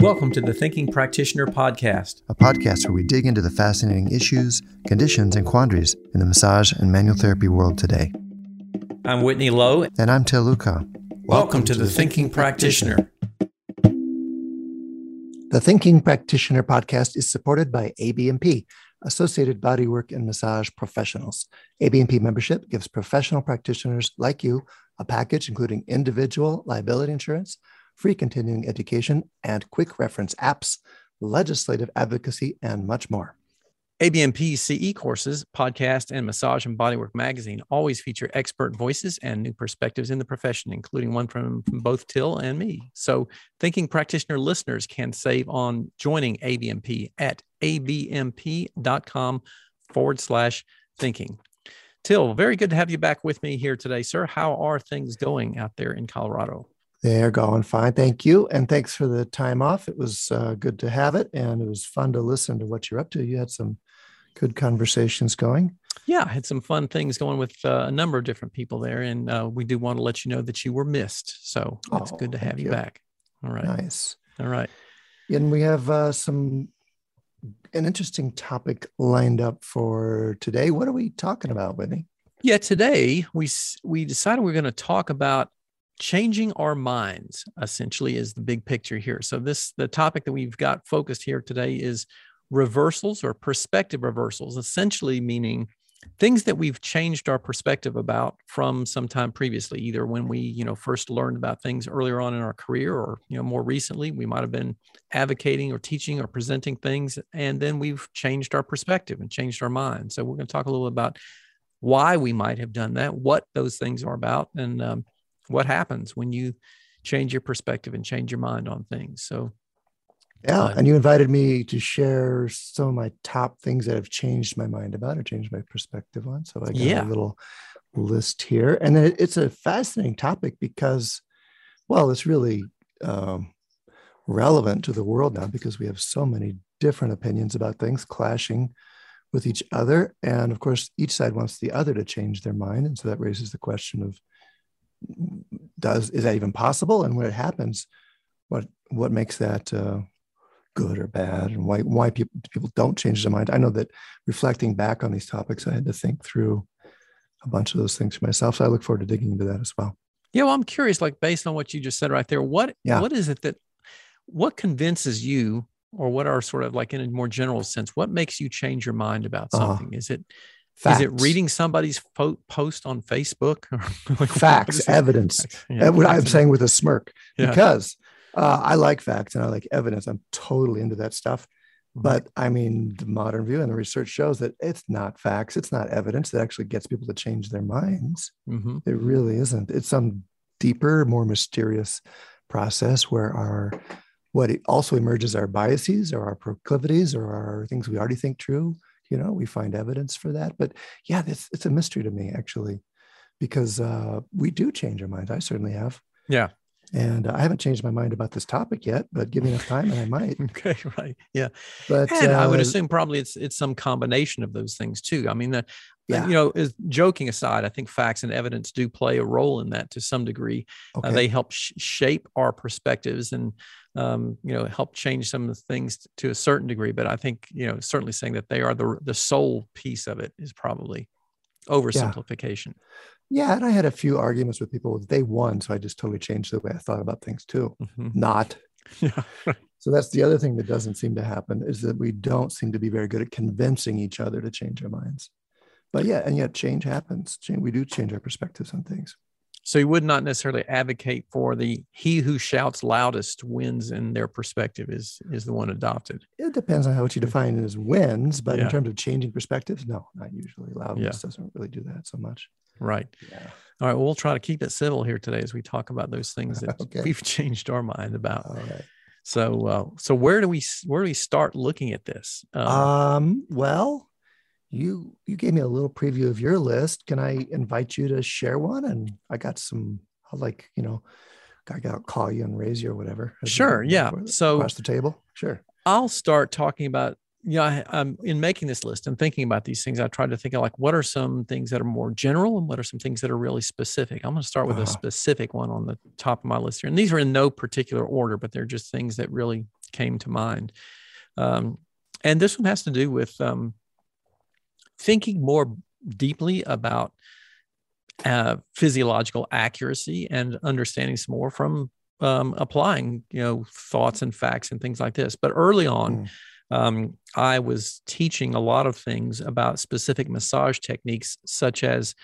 Welcome to the Thinking Practitioner Podcast, a podcast where we dig into the fascinating issues, conditions, and quandaries in the massage and manual therapy world today. I'm Whitney Lowe. And I'm Til Luchau. Welcome, Welcome to, to, the, Thinking, Thinking Practitioner. The Thinking Practitioner Podcast is supported by ABMP, Associated Bodywork and Massage Professionals. ABMP membership gives professional practitioners like you a package including individual liability insurance free continuing education, and quick reference apps, legislative advocacy, and much more. ABMP CE courses, podcast, and Massage and Bodywork magazine always feature expert voices and new perspectives in the profession, including one from, from both Til and me. So, thinking practitioner listeners can save on joining ABMP at abmp.com forward slash thinking. Til, very good to have you back with me here today, sir. How are things going out there in Colorado? They're going fine. Thank you. And thanks for the time off. It was uh, good to have it. And it was fun to listen to what you're up to. You had some good conversations going. Yeah, I had some fun things going with uh, a number of different people there. And uh, we do want to let you know that you were missed. So it's oh, good to have you, you back. All right. Nice. All right. And we have uh, some an interesting topic lined up for today. What are we talking about, Whitney? Yeah, today we we decided we we're going to talk about changing our minds essentially is the big picture here. So this the topic that we've got focused here today is reversals or perspective reversals essentially meaning things that we've changed our perspective about from some time previously either when we you know first learned about things earlier on in our career or you know more recently we might have been advocating or teaching or presenting things and then we've changed our perspective and changed our mind. So we're going to talk a little about why we might have done that what those things are about and um, what happens when you change your perspective and change your mind on things. So, yeah. Uh, and you invited me to share some of my top things that have changed my mind about or changed my perspective on. So I got yeah. a little list here. And then it's a fascinating topic because, well, it's really um, relevant to the world now because we have so many different opinions about things clashing with each other. And of course, each side wants the other to change their mind. And so that raises the question of does is that even possible? And when it happens what what makes that uh, good or bad? And why why people people don't change their mind? I know that reflecting back on these topics i had to think through a bunch of those things for myself. So i look forward to digging into that as well. Yeah well i'm curious like based on what you just said right there what yeah. what is it that what convinces you or what are sort of like in a more general sense what makes you change your mind about uh-huh. something? Uh, is it Facts. Is it reading somebody's post on Facebook? like, facts, evidence. Yeah, what I'm saying with a smirk, yeah. because uh, I like facts and I like evidence. I'm totally into that stuff. Mm-hmm. But I mean, the modern view and the research shows that it's not facts, it's not evidence that actually gets people to change their minds. Mm-hmm. It really isn't. It's some deeper, more mysterious process where our what also emerges our biases or our proclivities or our things we already think true you know we find evidence for that but yeah it's, it's a mystery to me actually because uh, we do change our minds. I certainly have. Yeah. And i haven't changed my mind about this topic yet but give me enough time and i might. Okay right. Yeah. But and uh, i would uh, assume probably it's it's some combination of those things too. I mean the yeah. you know is joking aside i think facts and evidence do play a role in that to some degree. Uh, okay. uh, they help sh- shape our perspectives and um, you know, help change some of the things to a certain degree. But I think, you know, certainly saying that they are the the sole piece of it is probably oversimplification. Yeah. yeah and I had a few arguments with people. They won, so I just totally changed the way I thought about things too. Mm-hmm. Not. Yeah. so that's the other thing that doesn't seem to happen is that we don't seem to be very good at convincing each other to change our minds. But yeah, and yet change happens. We do change our perspectives on things. So you would not necessarily advocate for the he who shouts loudest wins in their perspective is is the one adopted. It depends on how you define as wins, but yeah. in terms of changing perspectives, no, not usually. Loudness yeah. doesn't really do that so much. Right. Yeah. All right. Well, we'll try to keep it civil here today as we talk about those things that okay. we've changed our mind about. All right. So, uh, so where do we where do we start looking at this? Um, um well, you you gave me a little preview of your list. Can I invite you to share one? And I got some like you know, I got call you and raise you or whatever. Sure. Yeah. So across the table. Sure. I'll start talking about yeah, You know, I, um, in making this list and thinking about these things, I tried to think of like what are some things that are more general and what are some things that are really specific. I'm going to start with uh-huh. a specific one on the top of my list here, and these are in no particular order, but they're just things that really came to mind. Um, and this one has to do with um, thinking more deeply about uh, physiological accuracy and understanding some more from um, applying, you know, thoughts and facts and things like this. But early on. Mm um, I was teaching a lot of things about specific massage techniques, such as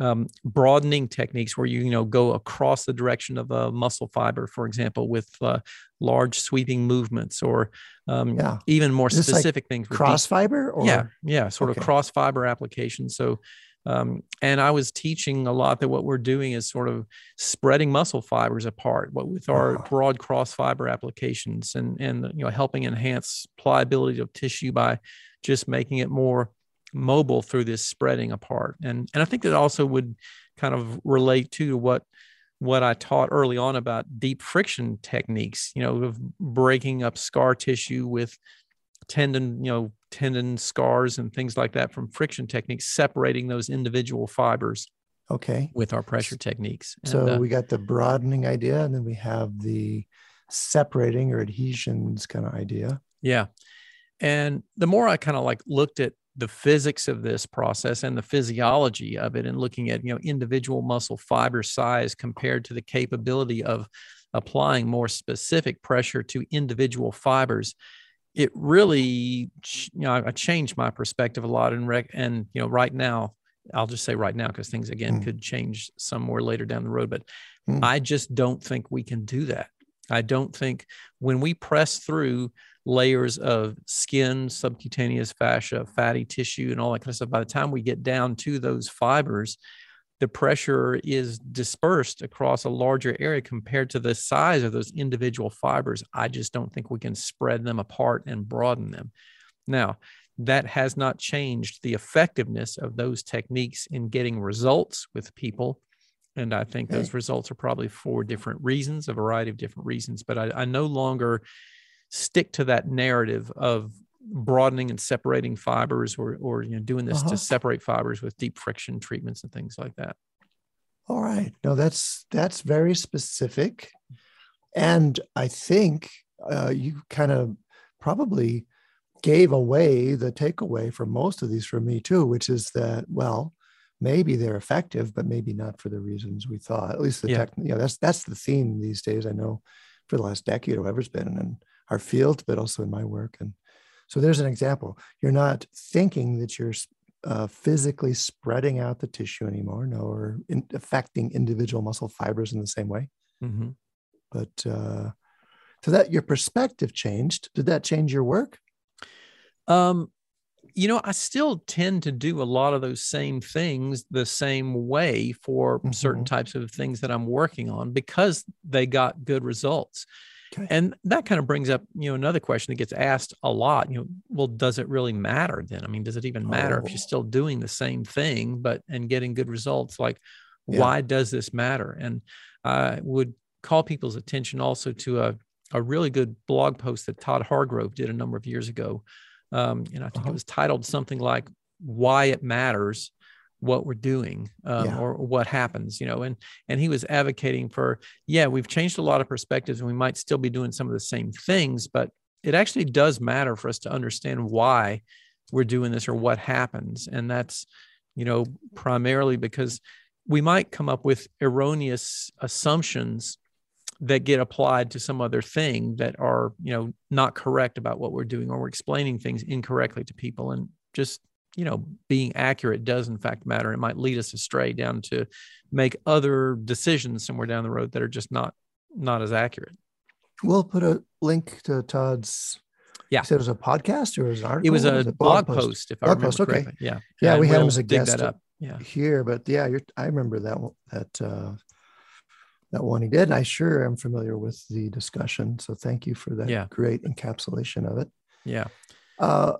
um, broadening techniques where you you know go across the direction of a muscle fiber, for example, with uh, large sweeping movements, or um, yeah. even more specific like things. Cross deep, fiber, or? yeah, yeah, sort okay. of cross fiber applications. So um, and I was teaching a lot that what we're doing is sort of spreading muscle fibers apart, what with our broad cross fiber applications, and and you know helping enhance pliability of tissue by just making it more mobile through this spreading apart. And and I think that also would kind of relate to what what I taught early on about deep friction techniques, you know, of breaking up scar tissue with tendon, you know, tendon scars and things like that from friction techniques, separating those individual fibers. Okay. With our pressure techniques. And, so uh, we got the broadening idea, and then we have the separating or adhesions kind of idea. Yeah. And the more I kind of like looked at the physics of this process and the physiology of it and looking at you know individual muscle fiber size compared to the capability of applying more specific pressure to individual fibers it really you know I changed my perspective a lot and rec- and you know right now I'll just say right now because things again mm. could change somewhere later down the road but mm. I just don't think we can do that. I don't think when we press through layers of skin, subcutaneous fascia, fatty tissue and all that kind of stuff by the time we get down to those fibers the pressure is dispersed across a larger area compared to the size of those individual fibers. I just don't think we can spread them apart and broaden them. Now, that has not changed the effectiveness of those techniques in getting results with people. And I think okay. those results are probably for different reasons, a variety of different reasons. But I, I no longer stick to that narrative of broadening and separating fibers or or you know doing this uh-huh. to separate fibers with deep friction treatments and things like that all right no that's that's very specific and i think uh, you kind of probably gave away the takeaway for most of these for me too which is that well maybe they're effective but maybe not for the reasons we thought at least the yeah. tech you know that's that's the theme these days i know for the last decade or whatever it's been in our field but also in my work and so there's an example. You're not thinking that you're uh, physically spreading out the tissue anymore, no, or in, affecting individual muscle fibers in the same way. Mm-hmm. But uh, so that your perspective changed. Did that change your work? Um, you know, I still tend to do a lot of those same things the same way for mm-hmm. certain types of things that I'm working on because they got good results. Okay. And that kind of brings up, you know, another question that gets asked a lot. You know, well, does it really matter then? I mean, does it even matter oh. if you're oh. still doing the same thing but and getting good results? Like, yeah. why does this matter? And I would call people's attention also to a a really good blog post that Todd Hargrove did a number of years ago. Um, and I think uh-huh. it was titled something like "Why It Matters." What we're doing um, yeah. or what happens you know and and he was advocating for yeah we've changed a lot of perspectives and we might still be doing some of the same things but it actually does matter for us to understand why we're doing this or what happens and that's you know primarily because we might come up with erroneous assumptions that get applied to some other thing that are you know not correct about what we're doing or we're explaining things incorrectly to people and just you know being accurate does in fact matter it might lead us astray down to make other decisions somewhere down the road that are just not not as accurate. We'll put a link to todd's yeah. so it was a podcast or was an article? it was a, was blog, blog, post, if blog i remember post, okay. correctly. yeah. Yeah, we had him as a guest that up. yeah. here but yeah you're i remember that that uh that one he did and i sure am familiar with the discussion so thank you for that yeah. great encapsulation of it. Yeah. Uh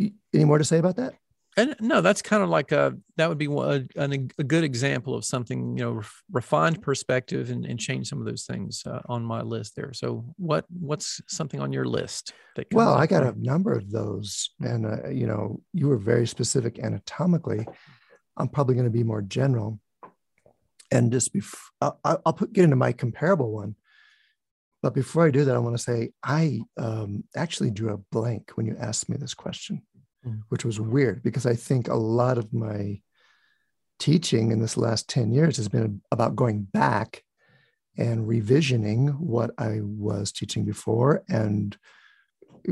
any more to say about that And no, that's kind of like a that would be a, a, a good example of something you know refined perspective and, and change some of those things uh, on my list there. So what what's something on your list? well, I got a number of those, and uh, you know you were very specific anatomically. I'm probably going to be more general, and just before I'll, I'll put get into my comparable one. But before I do that, I want to say I um, actually drew a blank when you asked me this question, mm. which was weird because I think a lot of my teaching in this last 10 years has been about going back and revisioning what I was teaching before. And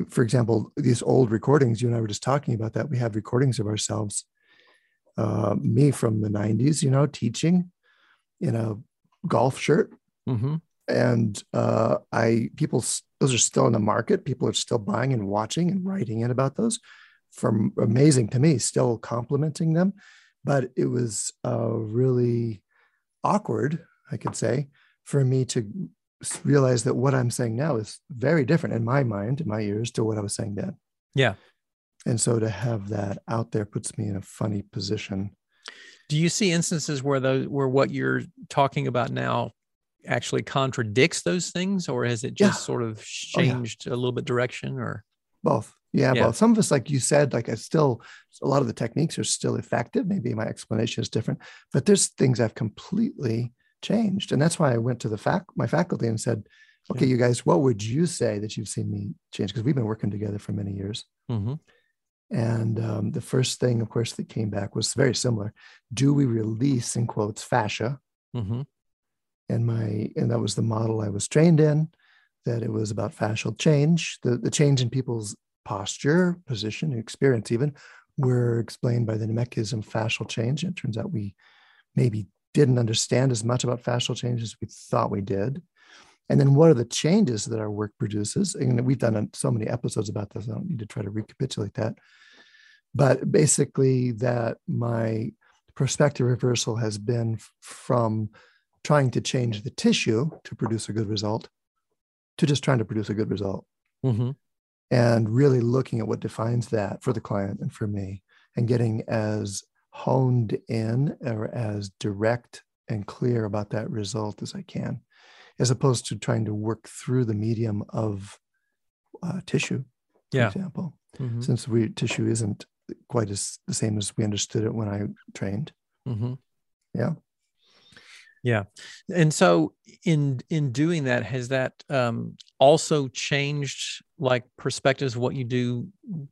for example, these old recordings, you and I were just talking about that. We have recordings of ourselves, uh, me from the 90s, you know, teaching in a golf shirt. Mm-hmm and uh, I people those are still in the market. People are still buying and watching and writing in about those. From amazing to me, still complimenting them, but it was uh, really awkward, I could say, for me to realize that what I'm saying now is very different in my mind, in my ears, to what I was saying then. Yeah. And so to have that out there puts me in a funny position. Do you see instances where those where what you're talking about now actually contradicts those things or has it just yeah. sort of changed oh, yeah. a little bit direction or both yeah, yeah, both some of us like you said like i still a lot of the techniques are still effective. Maybe my explanation is different but there's things i've completely changed. And that's why i went to the fac my faculty and said okay you guys what would you say that you've seen me change? Because we've been working together for many years. Mm-hmm. and um, the first thing of course that came back was very similar. Do we release in quotes fascia? Mm-hmm. And my and that was the model I was trained in. That it was about fascial change, the the change in people's posture, position, experience, even were explained by the Nemechism fascial change. It turns out we maybe didn't understand as much about fascial change as we thought we did. And then what are the changes that our work produces? And we've done so many episodes about this. I don't need to try to recapitulate that. But basically, that my perspective reversal has been from trying to change the tissue to produce a good result to just trying to produce a good result. Mm-hmm. And really looking at what defines that for the client and for me, and getting as honed in or as direct and clear about that result as I can, as opposed to trying to work through the medium of uh, tissue, for yeah. example, mm-hmm. since we tissue isn't quite as the same as we understood it when I trained. Mm-hmm. Yeah. Yeah. And so in in doing that, has that um, also changed like perspectives of what you do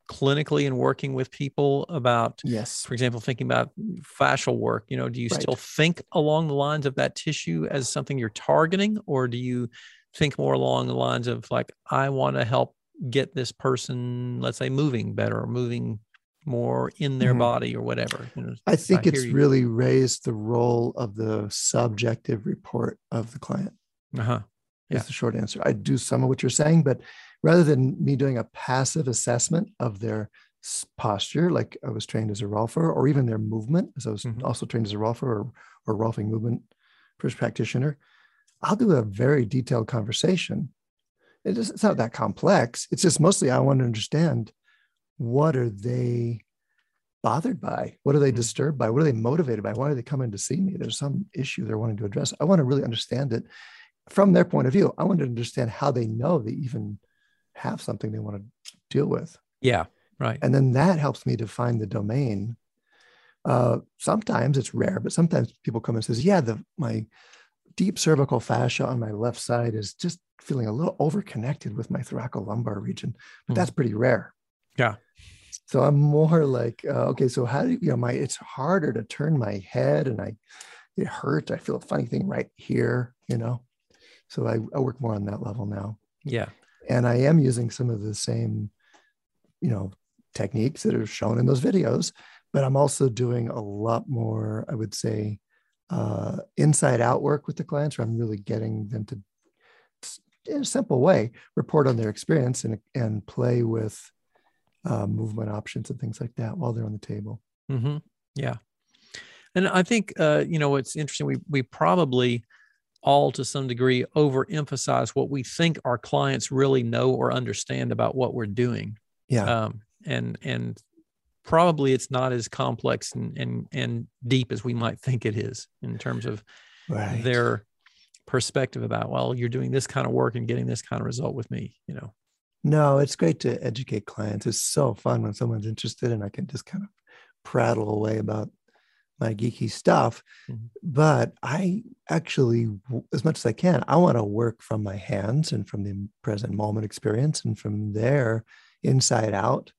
clinically and working with people about yes for example thinking about fascial work you know do you right. still think along the lines of that tissue as something you're targeting or do you think more along the lines of like i want to help get this person let's say moving better or moving more in their mm-hmm. body or whatever. You know, I think I it's really raised the role of the subjective report of the client. Uh-huh. Yeah. Is the short answer. I do some of what you're saying, but rather than me doing a passive assessment of their posture, like I was trained as a Rolfer, or even their movement, as I was mm-hmm. also trained as a Rolfer or, or Rolfing movement first practitioner, I'll do a very detailed conversation. It is, it's not that complex. It's just mostly I want to understand what are they bothered by? What are they mm-hmm. disturbed by? What are they motivated by? Why are they coming to see me? There's some issue they're wanting to address. I want to really understand it from their point of view. I want to understand how they know they even have something they want to deal with. Yeah, right. And then that helps me define the domain. Uh, sometimes it's rare, but sometimes people come and says, "Yeah, the my deep cervical fascia on my left side is just feeling a little overconnected with my thoracolumbar region," but mm. that's pretty rare. Yeah. So I'm more like, uh, okay, so how do you, you know, my, it's harder to turn my head and I, it hurts. I feel a funny thing right here, you know? So I, I work more on that level now. Yeah. And I am using some of the same, you know, techniques that are shown in those videos, but I'm also doing a lot more, I would say, uh, inside out work with the clients where I'm really getting them to, in a simple way, report on their experience and, and play with uh, movement options and things like that while they're on the table. Mm-hmm. Yeah, and I think uh, you know it's interesting. We we probably all to some degree overemphasize what we think our clients really know or understand about what we're doing. Yeah, um, and and probably it's not as complex and and, and deep as we might think it is in terms of right. their perspective about well you're doing this kind of work and getting this kind of result with me you know no it's great to educate clients it's so fun when someone's interested and i can just kind of prattle away about my geeky stuff mm-hmm. but i actually as much as i can i want to work from my hands and from the present moment experience and from there inside out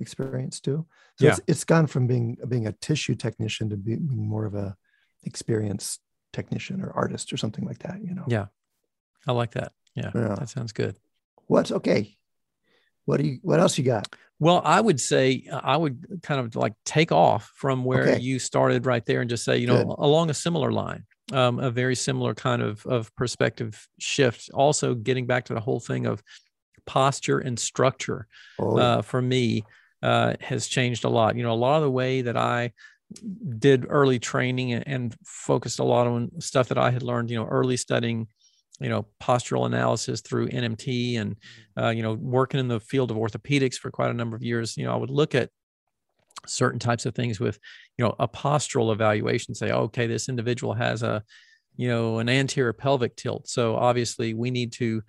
experience too so yeah. it's, it's gone from being being a tissue technician to being more of a experienced technician or artist or something like that, you know? Yeah. I like that. Yeah. yeah. That sounds good. What's okay. What do you, what else you got? Well, I would say uh, I would kind of like take off from where okay. you started right there and just say, you know, good. along a similar line, um, a very similar kind of, of perspective shift. Also getting back to the whole thing of posture and structure oh. uh, for me uh, has changed a lot. You know, a lot of the way that I did early training and focused a lot on stuff that I had learned, you know, early studying, you know, postural analysis through NMT and, mm-hmm. uh, you know, working in the field of orthopedics for quite a number of years. You know, I would look at certain types of things with, you know, a postural evaluation, say, okay, this individual has a, you know, an anterior pelvic tilt. So obviously we need to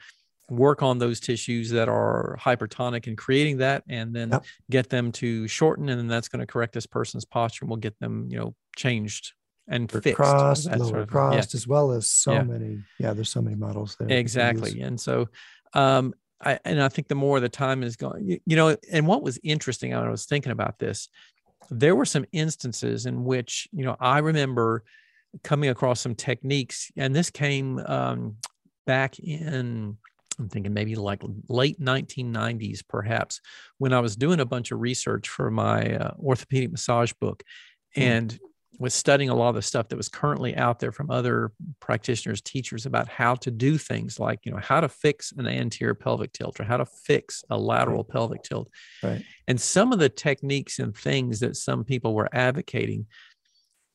work on those tissues that are hypertonic and creating that and then yep. get them to shorten and then that's going to correct this person's posture and we'll get them you know changed and fixed crossed lower sort of, crossed yeah. as well as so yeah. many yeah there's so many models there exactly and so um I, and I think the more the time is going, you, you know, and what was interesting, I was thinking about this, there were some instances in which, you know, I remember coming across some techniques, and this came um, back in I'm thinking maybe like late 1990s, perhaps, when I was doing a bunch of research for my uh, orthopedic massage book mm. and was studying a lot of the stuff that was currently out there from other practitioners, teachers about how to do things like, you know, how to fix an anterior pelvic tilt or how to fix a lateral right. pelvic tilt. Right. And some of the techniques and things that some people were advocating,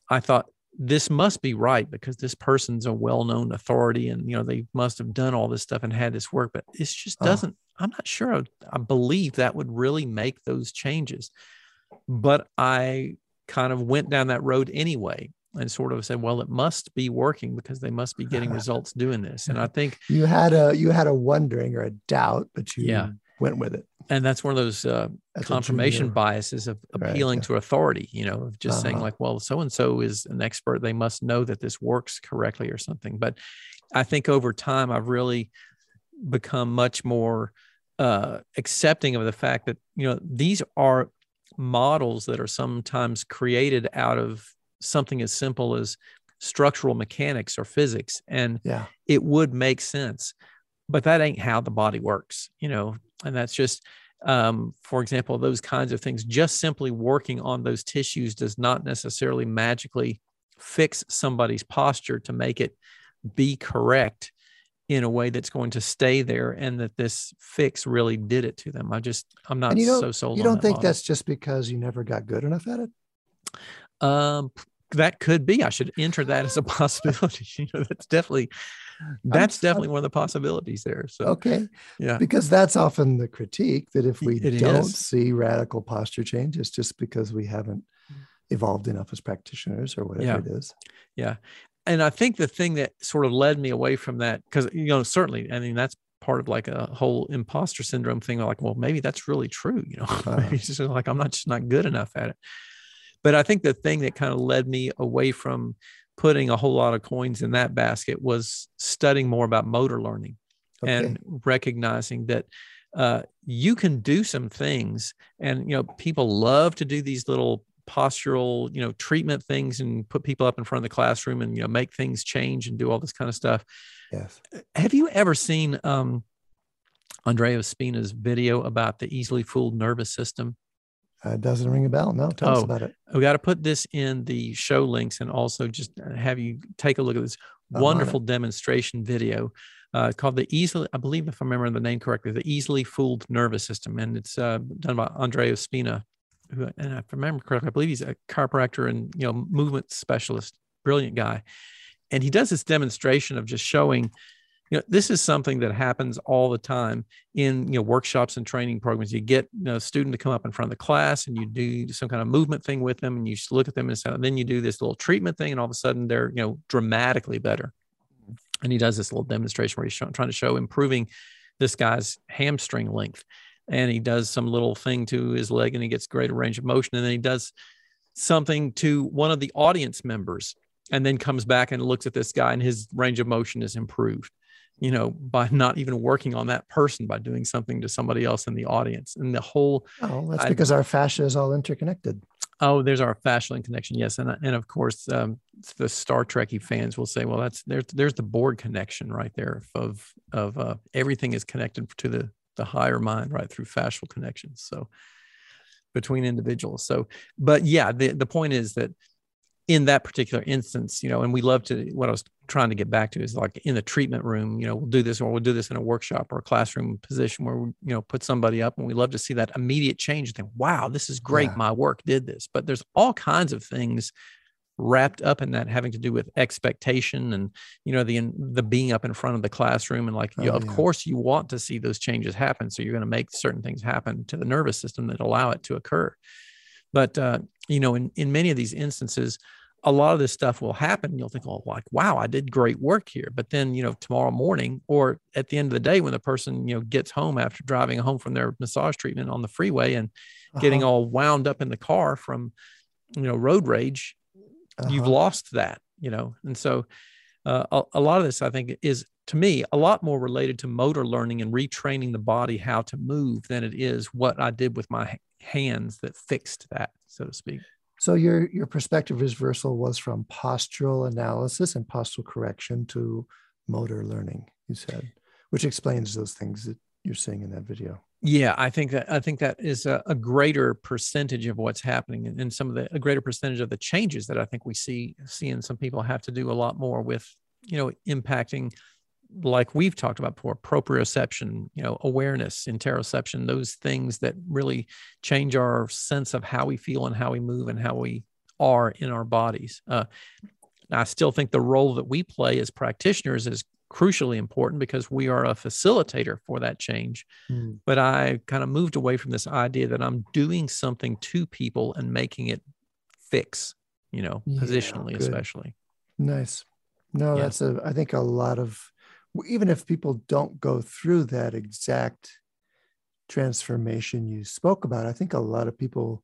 I thought, this must be right because this person's a well-known authority and you know they must have done all this stuff and had this work but it just oh. doesn't oh. i'm not sure I, I believe that would really make those changes but i kind of went down that road anyway and sort of said well it must be working because they must be getting results doing this and i think you had a you had a wondering or a doubt but you yeah went with it. And that's one of those uh, confirmation biases of appealing right, yeah. to authority, you know, of just uh-huh. saying, like, well, so and so is an expert. They must know that this works correctly or something. But I think over time, I've really become much more uh, accepting of the fact that, you know, these are models that are sometimes created out of something as simple as structural mechanics or physics. And yeah. it would make sense but that ain't how the body works you know and that's just um, for example those kinds of things just simply working on those tissues does not necessarily magically fix somebody's posture to make it be correct in a way that's going to stay there and that this fix really did it to them i just i'm not you so sold you don't that think model. that's just because you never got good enough at it um that could be i should enter that as a possibility you know that's definitely that's I'm, definitely I'm, one of the possibilities there. So okay, yeah, because that's often the critique that if we it don't is. see radical posture change, it's just because we haven't evolved enough as practitioners or whatever yeah. it is. Yeah, and I think the thing that sort of led me away from that, because you know, certainly, I mean, that's part of like a whole imposter syndrome thing. Like, well, maybe that's really true. You know, uh-huh. it's just like I'm not just not good enough at it. But I think the thing that kind of led me away from putting a whole lot of coins in that basket was studying more about motor learning okay. and recognizing that uh, you can do some things and you know people love to do these little postural you know treatment things and put people up in front of the classroom and you know make things change and do all this kind of stuff. Yes. Have you ever seen um Andreo Spina's video about the easily fooled nervous system? Uh, doesn't ring a bell. No, tell oh, us about it. We got to put this in the show links and also just have you take a look at this wonderful demonstration video uh, called the easily, I believe, if I remember the name correctly, the easily fooled nervous system, and it's uh, done by Andreo Spina, who, and if I remember correctly, I believe he's a chiropractor and you know movement specialist, brilliant guy, and he does this demonstration of just showing you know this is something that happens all the time in you know workshops and training programs. You get you know, a student to come up in front of the class and you do some kind of movement thing with them and you look at them and, and then you do this little treatment thing and all of a sudden they're you know dramatically better. And he does this little demonstration where he's trying to show improving this guy's hamstring length and he does some little thing to his leg and he gets greater range of motion and then he does something to one of the audience members and then comes back and looks at this guy and his range of motion is improved you know by not even working on that person by doing something to somebody else in the audience. And the whole oh that's I, because our fascia is all interconnected. Oh there's our fascial connection yes. And and of course um, the star trekky fans will say well that's there's there's the Borg connection right there of of uh, everything is connected to the the higher mind right through fascial connections so between individuals so but yeah the the point is that in that particular instance, you know, and we love to, what I was trying to get back to is like in the treatment room, you know, we'll do this or we'll do this in a workshop or a classroom position where we, you know, put somebody up and we love to see that immediate change. Think, wow, this is great. Yeah. My work did this. But there's all kinds of things wrapped up in that having to do with expectation and you know the the being up in front of the classroom and like you know, oh, of yeah. course you want to see those changes happen so you're going to make certain things happen to the nervous system that allow it to occur but uh, you know in in many of these instances a lot of this stuff will happen. You'll think, oh, like, wow, I did great work here. But then, you know, tomorrow morning or at the end of the day, when the person, you know, gets home after driving home from their massage treatment on the freeway and uh-huh. getting all wound up in the car from, you know, road rage, uh-huh. you've lost that, you know. And so uh, a, a lot of this, I think, is to me a lot more related to motor learning and retraining the body how to move than it is what I did with my hands that fixed that, so to speak. So your your perspective reversal was from postural analysis and postural correction to motor learning. You said, which explains those things that you're seeing in that video. Yeah, I think that I think that is a, a greater percentage of what's happening, and, and some of the a greater percentage of the changes that I think we see seeing some people have to do a lot more with, you know, impacting like we've talked about before, proprioception, you know, awareness, interoception, those things that really change our sense of how we feel and how we move and how we are in our bodies. Uh, I still think the role that we play as practitioners is crucially important because we are a facilitator for that change. Mm. But I kind of moved away from this idea that I'm doing something to people and making it fix, you know, yeah, positionally, good. especially. Nice. No, yeah. that's a, I think a lot of even if people don't go through that exact transformation you spoke about, I think a lot of people,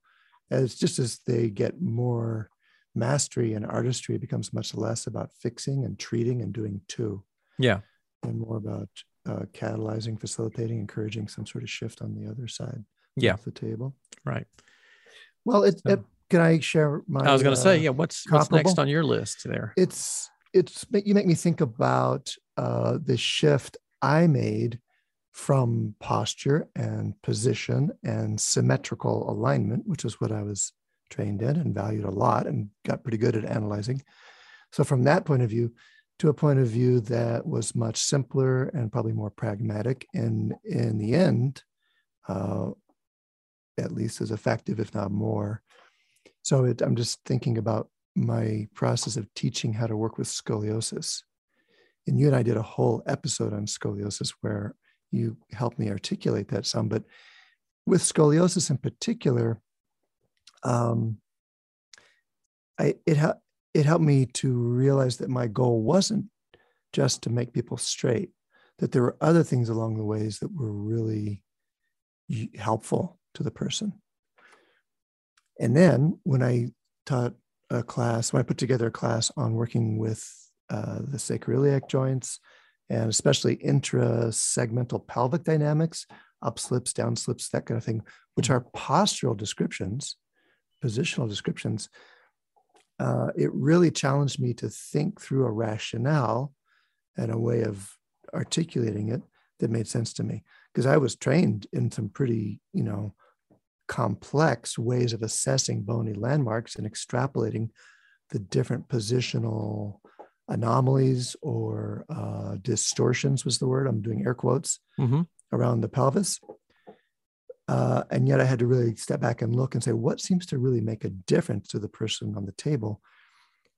as just as they get more mastery and artistry, it becomes much less about fixing and treating and doing too. Yeah. And more about uh, catalyzing, facilitating, encouraging some sort of shift on the other side yeah. of the table. Right. Well, it, so, it can I share my? I was going to uh, say, yeah. What's what's next on your list there? It's it's you make me think about uh, the shift I made from posture and position and symmetrical alignment, which is what I was trained in and valued a lot and got pretty good at analyzing. So, from that point of view, to a point of view that was much simpler and probably more pragmatic, and in the end, uh, at least as effective, if not more. So, it, I'm just thinking about my process of teaching how to work with scoliosis. And you and I did a whole episode on scoliosis where you helped me articulate that some. But with scoliosis in particular, um, I, it, ha- it helped me to realize that my goal wasn't just to make people straight, that there were other things along the ways that were really helpful to the person. And then when I taught a class, when I put together a class on working with uh, the sacroiliac joints and especially intra-segmental pelvic dynamics, up slips, down slips, that kind of thing, which are postural descriptions, positional descriptions. Uh, it really challenged me to think through a rationale and a way of articulating it that made sense to me because I was trained in some pretty, you know, complex ways of assessing bony landmarks and extrapolating the different positional anomalies or uh, distortions was the word i'm doing air quotes mm-hmm. around the pelvis uh, and yet i had to really step back and look and say what seems to really make a difference to the person on the table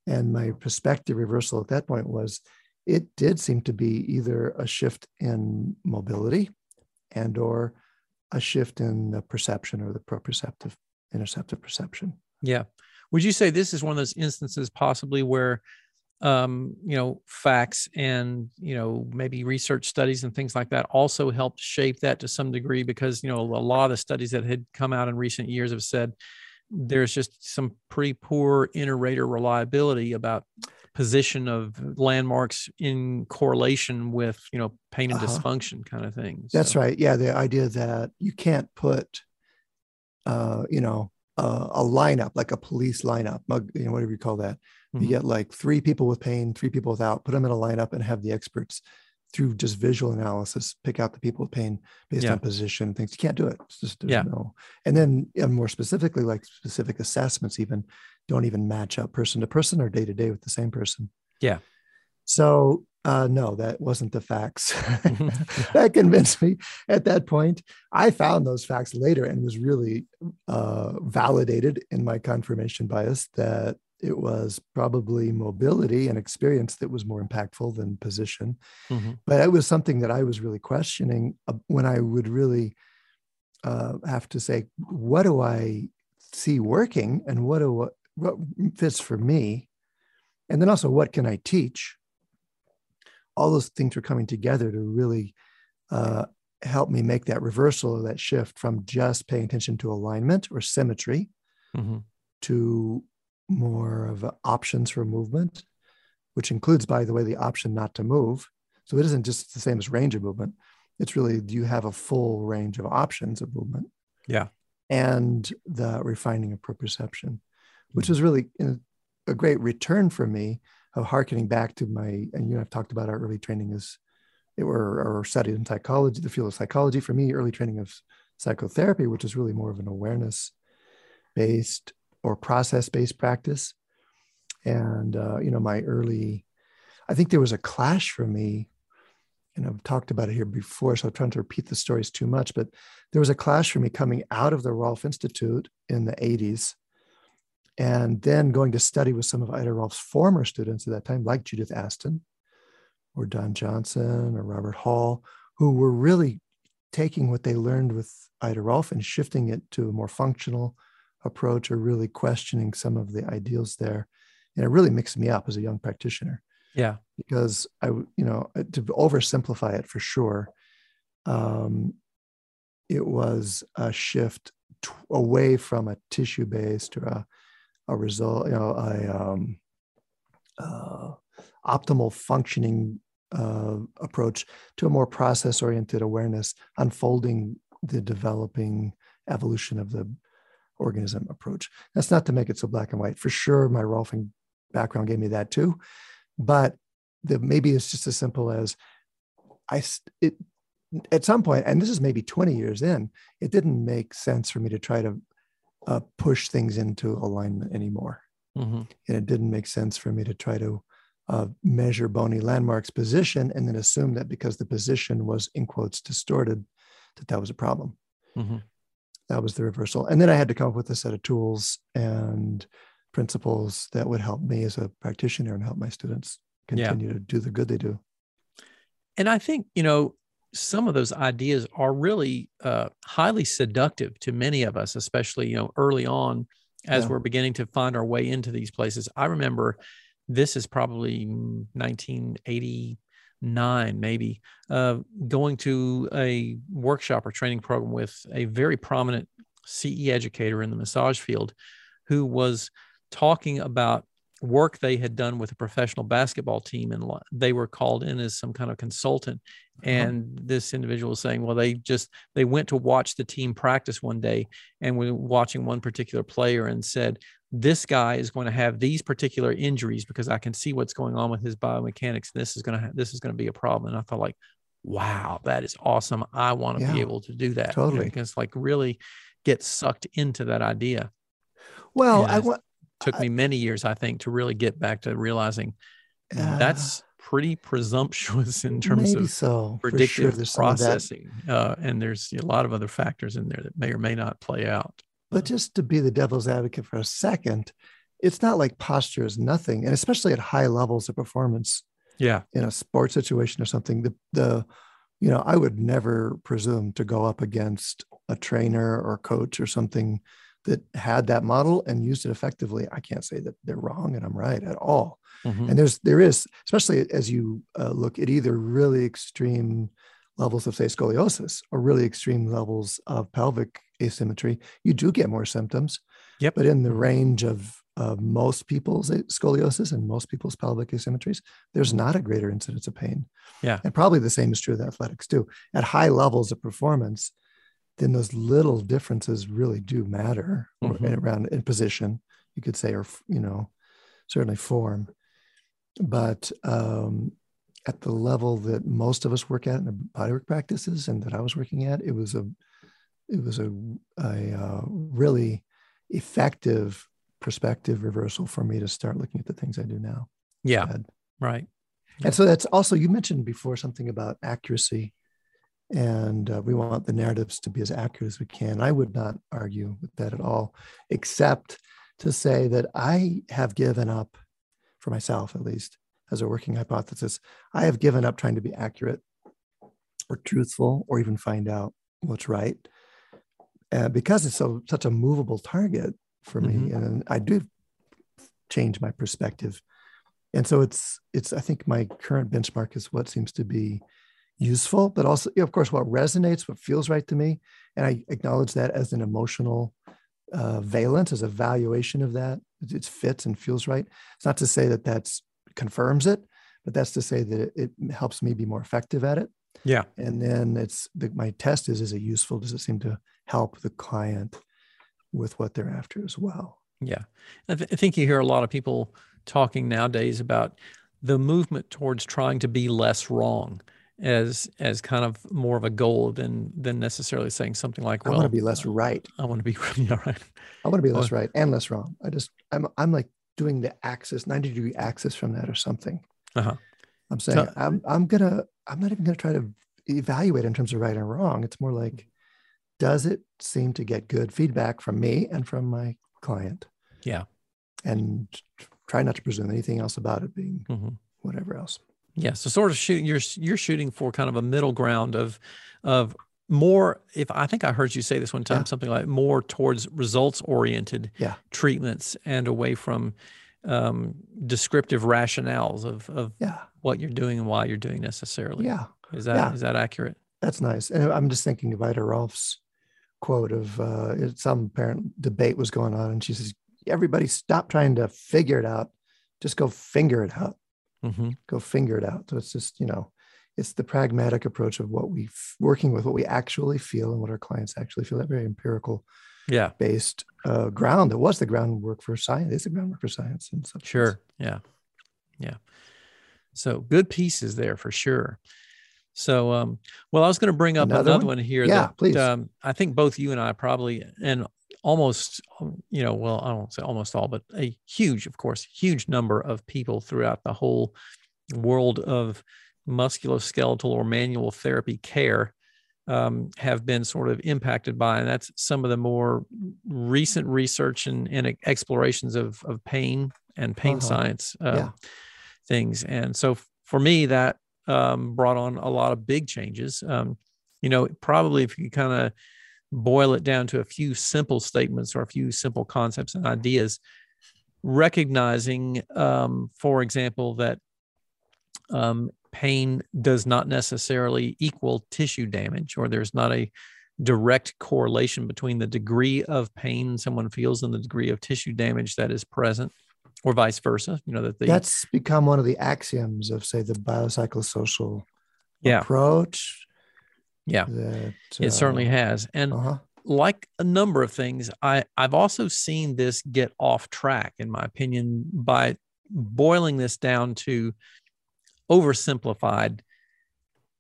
and my perspective reversal at that point was it did seem to be either a shift in mobility and or a shift in the perception or the proprioceptive interoceptive perception. Yeah. Would you say this is one of those instances possibly where um, you know, facts and, you know, maybe research studies and things like that also helped shape that to some degree because, you know, a lot of the studies that had come out in recent years have said there's just some pretty poor inter-rater reliability about position of landmarks in correlation with, you know, pain and uh-huh. dysfunction kind of things. That's so. right. Yeah. The idea that you can't put, uh, you know, uh, a lineup, like a police lineup, you know, whatever you call that, Mm-hmm. You get like three people with pain, three people without, put them in a lineup and have the experts through just visual analysis pick out the people with pain based yeah. on position things. You can't do it. It's just yeah. no. And then and more specifically, like specific assessments even don't even match up person to person or day to day with the same person. Yeah. So uh, no, that wasn't the facts. that convinced me at that point. I found those facts later and was really uh, validated in my confirmation bias that it was probably mobility and experience that was more impactful than position. Mm-hmm. But it was something that I was really questioning when I would really uh, have to say, what do I see working and what do what, what fits for me? And then also, what can I teach? All those things were coming together to really uh, help me make that reversal of that shift from just paying attention to alignment or symmetry mm-hmm. to more of options for movement, which includes, by the way, the option not to move. So it isn't just the same as range of movement. It's really, do you have a full range of options of movement? Yeah. And the refining of proprioception, which is really a great return for me of harkening back to my, and you know, I've talked about our early training it were or studied in psychology, the field of psychology. For me, early training of psychotherapy, which is really more of an awareness based or process based practice. And, uh, you know, my early, I think there was a clash for me. And I've talked about it here before, so I'm trying to repeat the stories too much. But there was a clash for me coming out of the Rolf Institute in the 80s and then going to study with some of Ida Rolf's former students at that time, like Judith Aston or Don Johnson or Robert Hall, who were really taking what they learned with Ida Rolf and shifting it to a more functional, approach or really questioning some of the ideals there. And it really mixed me up as a young practitioner. Yeah. Because I, you know, uh, to oversimplify it for sure, um, it was a shift t- away from a tissue based or a, a result, you know, a um, uh, optimal functioning uh, approach to a more process oriented awareness, unfolding the developing evolution of the organism approach. That's not to make it so black and white. For sure, my Rolfing background gave me that too. But the, maybe it's just as simple as I, it, at some point, and this is maybe 20 years in, it didn't make sense for me to try to uh, push things into alignment anymore. Mm-hmm. And it didn't make sense for me to try to uh, measure bony landmarks position and then assume that because the position was in quotes distorted, that that was a problem. Mm-hmm that was the reversal. And then I had to come up with a set of tools and principles that would help me as a practitioner and help my students continue yeah. to do the good they do. And I think, you know, some of those ideas are really uh, highly seductive to many of us, especially, you know, early on as yeah. we're beginning to find our way into these places. I remember this is probably 1989, maybe, uh, going to a workshop or training program with a very prominent CE educator in the massage field who was talking about work they had done with a professional basketball team and they were called in as some kind of consultant uh-huh. and this individual was saying well they just they went to watch the team practice one day and were watching one particular player and said this guy is going to have these particular injuries because I can see what's going on with his biomechanics. This is going to ha- this is going to be a problem. And I thought like, wow, that is awesome. I want to yeah, be able to do that. Totally, because like really get sucked into that idea. Well, I want. Took me many years, I think, to really get back to realizing uh, that's pretty presumptuous in terms of so. predictive sure, processing. Uh, and there's a lot of other factors in there that may or may not play out. But just to be the devil's advocate for a second, it's not like posture is nothing. And especially at high levels of performance, Yeah. In a sports situation or something, the the you know, I would never presume to go up against a trainer or coach or something that had that model and used it effectively. I can't say that they're wrong and I'm right at all. Mm-hmm. And there's there is, especially as you uh, look at either really extreme levels of say scoliosis or really extreme levels of pelvic asymmetry, you do get more symptoms. Yep. But in the range of of most people's scoliosis and most people's pelvic asymmetries, there's not a greater incidence of pain. Yeah. And probably the same is true of athletics too. At high levels of performance, then those little differences really do matter mm-hmm. around in position, you could say, or, you know, certainly form. But um, at the level that most of us work at in the bodywork practices and that I was working at, it was a, it was a, a uh, really effective perspective reversal for me to start looking at the things I do now. Yeah. Right. And so that's also, you mentioned before something about accuracy, and uh, we want the narratives to be as accurate as we can. I would not argue with that at all, except to say that I have given up, for myself at least, as a working hypothesis, I have given up trying to be accurate or truthful or even find out what's right. Uh, because it's so such a movable target for mm-hmm. me and i do change my perspective and so it's it's i think my current benchmark is what seems to be useful but also of course what resonates what feels right to me and i acknowledge that as an emotional uh, valence as a valuation of that. It fits and feels right. It's not to say that that confirms it but that's to say that it, it helps me be more effective at it. Yeah. And then it's the, my test is is it useful? Does it seem to help the client with what they're after as well. Yeah. I, th- I think you hear a lot of people talking nowadays about the movement towards trying to be less wrong as as kind of more of a goal than than necessarily saying something like well I want to be less right. I want to be yeah, right. I want to be less right and less wrong. I just I'm I'm like doing the axis 90 degree axis from that or something. Uh-huh. I'm saying so, I'm I'm gonna I'm not even gonna try to evaluate in terms of right and wrong. It's more like does it seem to get good feedback from me and from my client? Yeah. And try not to presume anything else about it being mm-hmm. whatever else. Yeah. So sort of shooting you're you're shooting for kind of a middle ground of of more if I think I heard you say this one time, yeah. something like more towards results oriented yeah. treatments and away from um, descriptive rationales of, of yeah. what you're doing and why you're doing necessarily. Yeah. Is that is that accurate? That's nice. And I'm just thinking of Ida Rolf's quote of uh, some apparent debate was going on, and she says, "Everybody, stop trying to figure it out. Just go finger it out. Mm-hmm. Go finger it out." So it's just you know, it's the pragmatic approach of what we working with what we actually feel and what our clients actually feel. That very empirical, yeah, based uh, ground. That was the groundwork for science. It's the groundwork for science and stuff. Sure. Yeah. Yeah. So good pieces there for sure. So, um, well, I was going to bring up another, another one? one? here. Yeah, that, please. Um, I think both you and I probably, and almost, um, you know, well, I won't say almost all, but a huge, of course, huge number of people throughout the whole world of musculoskeletal or manual therapy care um, have been sort of impacted by, and that's some of the more recent research and, and explorations of, of pain and pain uh-huh. science uh, yeah. things. And so for me, that um, brought on a lot of big changes. Um, you know, probably if you kind of boil it down to a few simple statements or a few simple concepts and ideas, recognizing, um, for example, that um, pain does not necessarily equal tissue damage, or there's not a direct correlation between the degree of pain someone feels and the degree of tissue damage that is present or vice versa. You know that the, that's become one of the axioms of say the biopsychosocial yeah. approach. Yeah, that, it uh, certainly has, and uh-huh. like a number of things, I I've also seen this get off track, in my opinion, by boiling this down to oversimplified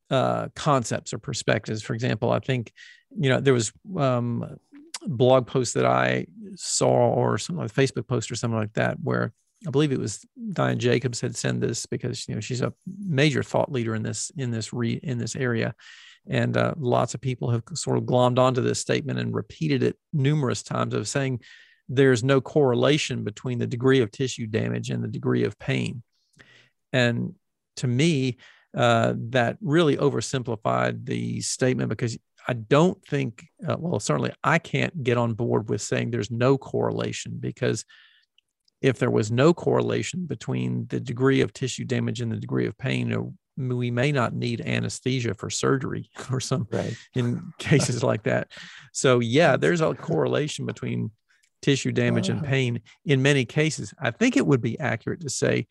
uh, concepts or perspectives. For example, I think you know there was um, blog post that I saw or something like Facebook post or something like that, where I believe it was Diane Jacobs had sent this because you know she's a major thought leader in this in this re in this area, and uh, lots of people have sort of glommed onto this statement and repeated it numerous times of saying there's no correlation between the degree of tissue damage and the degree of pain, and to me, uh, that really oversimplified the statement because I don't think, uh, well, certainly I can't get on board with saying there's no correlation because if there was no correlation between the degree of tissue damage and the degree of pain, we may not need anesthesia for surgery or some right. in cases like that. So yeah, there's a correlation between tissue damage and pain in many cases. I think it would be accurate to say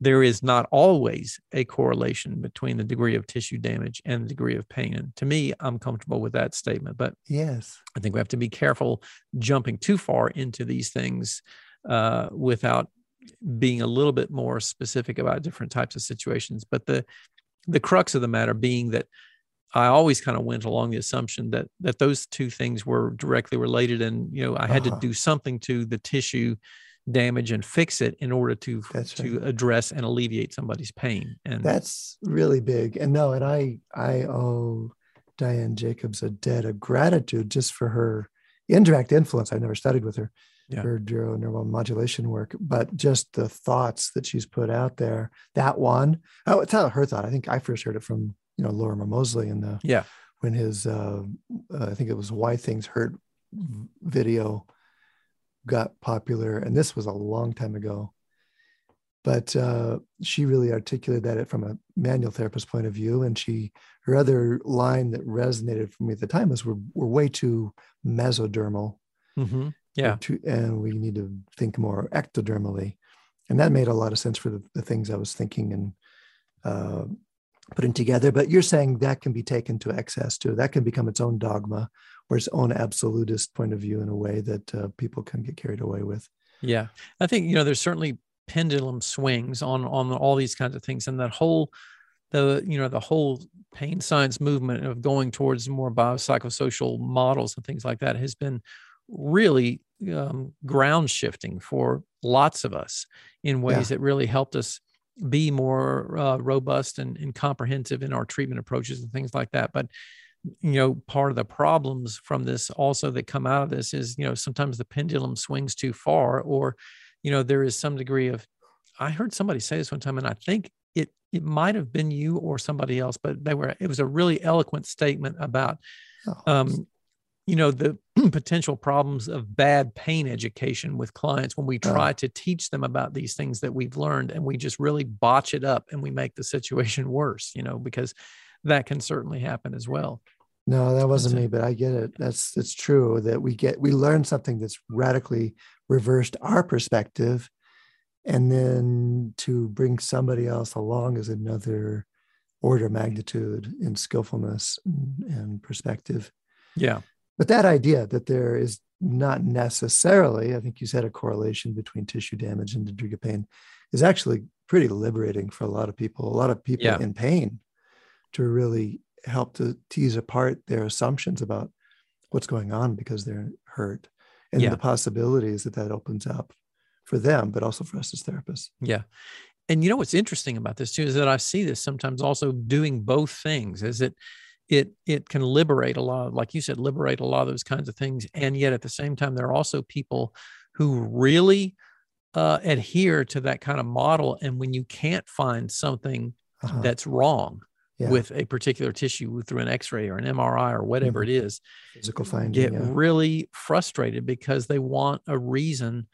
there is not always a correlation between the degree of tissue damage and the degree of pain. And to me, I'm comfortable with that statement. But yes, I think we have to be careful jumping too far into these things uh, without being a little bit more specific about different types of situations. But the the crux of the matter being that I always kind of went along the assumption that that those two things were directly related, and you know I had uh-huh. to do something to the tissue damage and fix it in order to that's to address and alleviate somebody's pain. And that's really big. And no, and I I owe Diane Jacobs a debt of gratitude just for her indirect influence. I've never studied with her, yeah. her neuromodulation work, but just the thoughts that she's put out there. That one, oh, it's not her thought. I think I first heard it from you know Lorimer Moseley in the yeah when his uh, uh, I think it was Why Things Hurt video got popular, and this was a long time ago. But uh, she really articulated that from a manual therapist point of view, and she her other line that resonated for me at the time was we're we're way too mesodermal. Mm-hmm. Yeah, too, and we need to think more ectodermally, and that made a lot of sense for the, the things I was thinking and uh, putting together. But you're saying that can be taken to excess too. That can become its own dogma or its own absolutist point of view in a way that uh, people can get carried away with. Yeah, I think you know there's certainly pendulum swings on on all these kinds of things, and that whole the you know the whole pain science movement of going towards more biopsychosocial models and things like that has been really um, ground shifting for lots of us in ways yeah. that really helped us be more uh, robust and, and comprehensive in our treatment approaches and things like that. But you know, part of the problems from this also that come out of this is, you know, sometimes the pendulum swings too far, or, you know, there is some degree of. I heard somebody say this one time, and I think it it might have been you or somebody else, but they were. It was a really eloquent statement about, oh. um, you know, the potential problems of bad pain education with clients when we try to teach them about these things that we've learned and we just really botch it up and we make the situation worse, you know, because that can certainly happen as well. No, that wasn't me, but I get it. That's it's true that we get we learn something that's radically reversed our perspective, and then to bring somebody else along is another order magnitude in skillfulness and perspective. Yeah. But that idea that there is not necessarily, I think you said a correlation between tissue damage and of pain is actually pretty liberating for a lot of people. A lot of people yeah. in pain to really help to tease apart their assumptions about what's going on because they're hurt and yeah. the possibilities that that opens up for them, but also for us as therapists. Yeah. And you know what's interesting about this too is that I see this sometimes also doing both things. Is it it it can liberate a lot of, like you said liberate a lot of those kinds of things and yet at the same time there are also people who really uh, adhere to that kind of model and when you can't find something uh-huh. that's wrong yeah. with a particular tissue through an x-ray or an mri or whatever mm-hmm. it is physical finding get yeah. really frustrated because they want a reason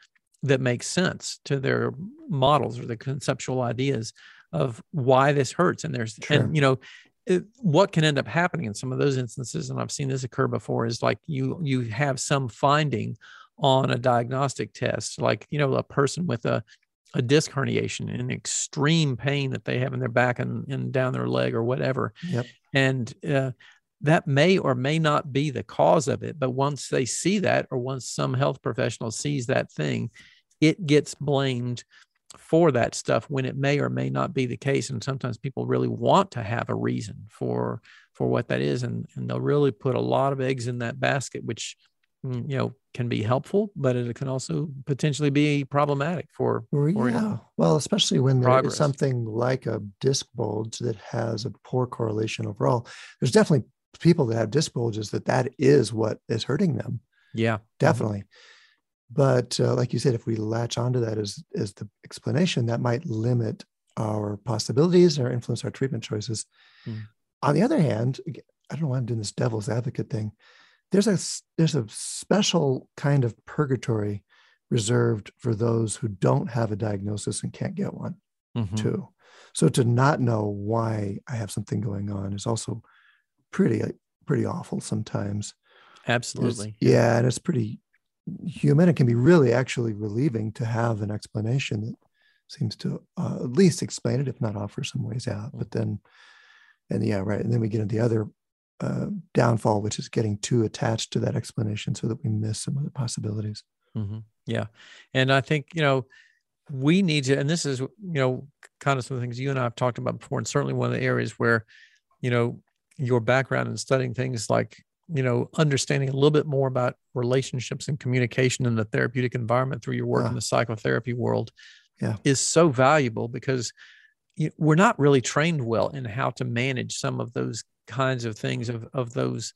that makes sense to their models or the conceptual ideas of why this hurts and there's sure. and you know it, what can end up happening in some of those instances and i've seen this occur before is like you you have some finding on a diagnostic test like you know a person with a a disc herniation and extreme pain that they have in their back and, and down their leg or whatever yep. and uh, that may or may not be the cause of it but once they see that or once some health professional sees that thing it gets blamed for that stuff when it may or may not be the case and sometimes people really want to have a reason for for what that is and and they'll really put a lot of eggs in that basket which mm, you know can be helpful but it can also potentially be problematic for, for yeah. Well especially when there is something like a disc bulge that has a poor correlation overall. There's definitely people that have disc bulges that that is what is hurting them. Yeah. Definitely. mm-hmm but uh, like you said, if we latch onto that as as the explanation, that might limit our possibilities or influence our treatment choices. Mm. On the other hand, I don't know why I'm doing this devil's advocate thing. There's a there's a special kind of purgatory reserved for those who don't have a diagnosis and can't get one, mm-hmm. too. So to not know why I have something going on is also pretty pretty awful sometimes. Absolutely. It's, yeah, and it's pretty human. It can be really actually relieving to have an explanation that seems to uh, at least explain it, if not offer some ways out. But then, and yeah, right. And then we get into the other uh, downfall, which is getting too attached to that explanation so that we miss some of the possibilities. Mm-hmm. Yeah. And I think, you know, we need to, and this is, you know, kind of some of the things you and I have talked about before, and certainly one of the areas where, you know, your background in studying things like you know understanding a little bit more about relationships and communication in the therapeutic environment through your work yeah. in the psychotherapy world yeah. is so valuable because we're not really trained well in how to manage some of those kinds of things of, of those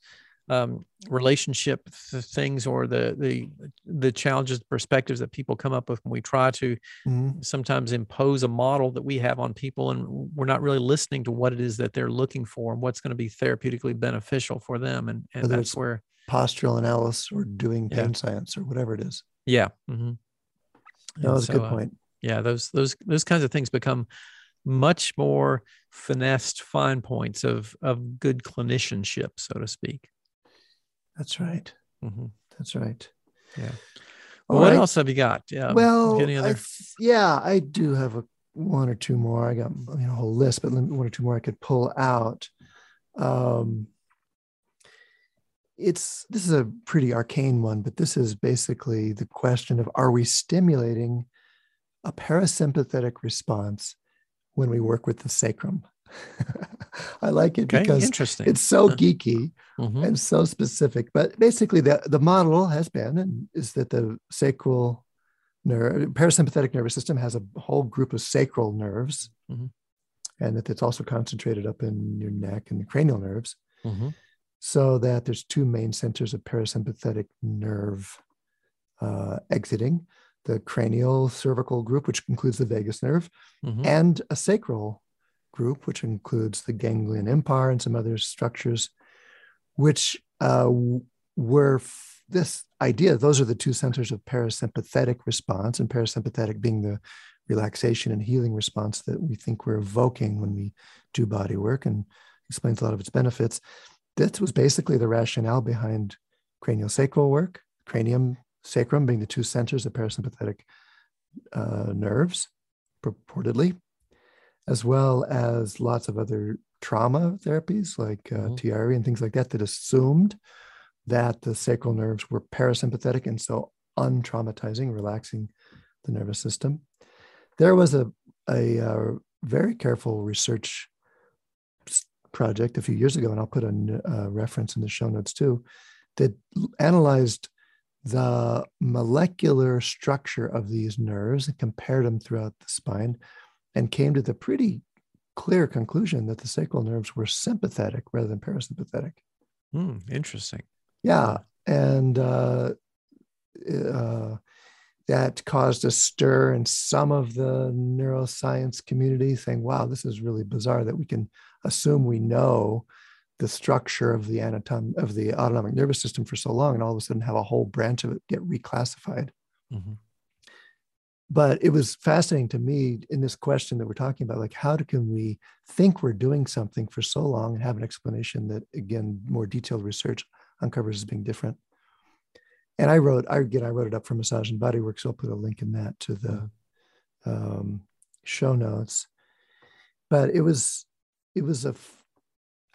um, relationship things or the the the challenges perspectives that people come up with when we try to mm-hmm. sometimes impose a model that we have on people and we're not really listening to what it is that they're looking for and what's going to be therapeutically beneficial for them and, and Whether that's where postural analysis or doing pain yeah. science or whatever it is yeah mm-hmm. that was so, a good uh, point uh, yeah those those those kinds of things become much more finessed fine points of of good clinicianship so to speak that's right. Mm-hmm. That's right. Yeah. Well, what right. else have you got? Yeah. Well, other... I, yeah, I do have a one or two more. I got you know, a whole list, but one or two more I could pull out. Um, it's this is a pretty arcane one, but this is basically the question of are we stimulating a parasympathetic response when we work with the sacrum? I like it okay, because interesting. it's so geeky mm-hmm. and so specific. But basically, the, the model has been and is that the sacral nerve, parasympathetic nervous system has a whole group of sacral nerves, mm-hmm. and that it's also concentrated up in your neck and the cranial nerves. Mm-hmm. So that there's two main centers of parasympathetic nerve uh, exiting the cranial cervical group, which includes the vagus nerve, mm-hmm. and a sacral group, which includes the ganglion impar and some other structures, which uh, were f- this idea. Those are the two centers of parasympathetic response, and parasympathetic being the relaxation and healing response that we think we're evoking when we do body work and explains a lot of its benefits. This was basically the rationale behind cranial sacral work, cranium sacrum being the two centers of parasympathetic uh, nerves, purportedly as well as lots of other trauma therapies like uh, mm-hmm. TRE and things like that that assumed that the sacral nerves were parasympathetic and so untraumatizing, relaxing the nervous system. There was a, a, a uh, very careful research project a few years ago, and I'll put a, a reference in the show notes too, that analyzed the molecular structure of these nerves and compared them throughout the spine and came to the pretty clear conclusion that the sacral nerves were sympathetic rather than parasympathetic. Hmm, interesting. Yeah. And uh, uh, that caused a stir in some of the neuroscience community saying, wow, this is really bizarre that we can assume we know the structure of the anatom of the autonomic nervous system for so long and all of a sudden have a whole branch of it get reclassified. Mm-hmm but it was fascinating to me in this question that we're talking about like how can we think we're doing something for so long and have an explanation that again more detailed research uncovers as being different and i wrote i again i wrote it up for massage and body work so i'll put a link in that to the um, show notes but it was it was a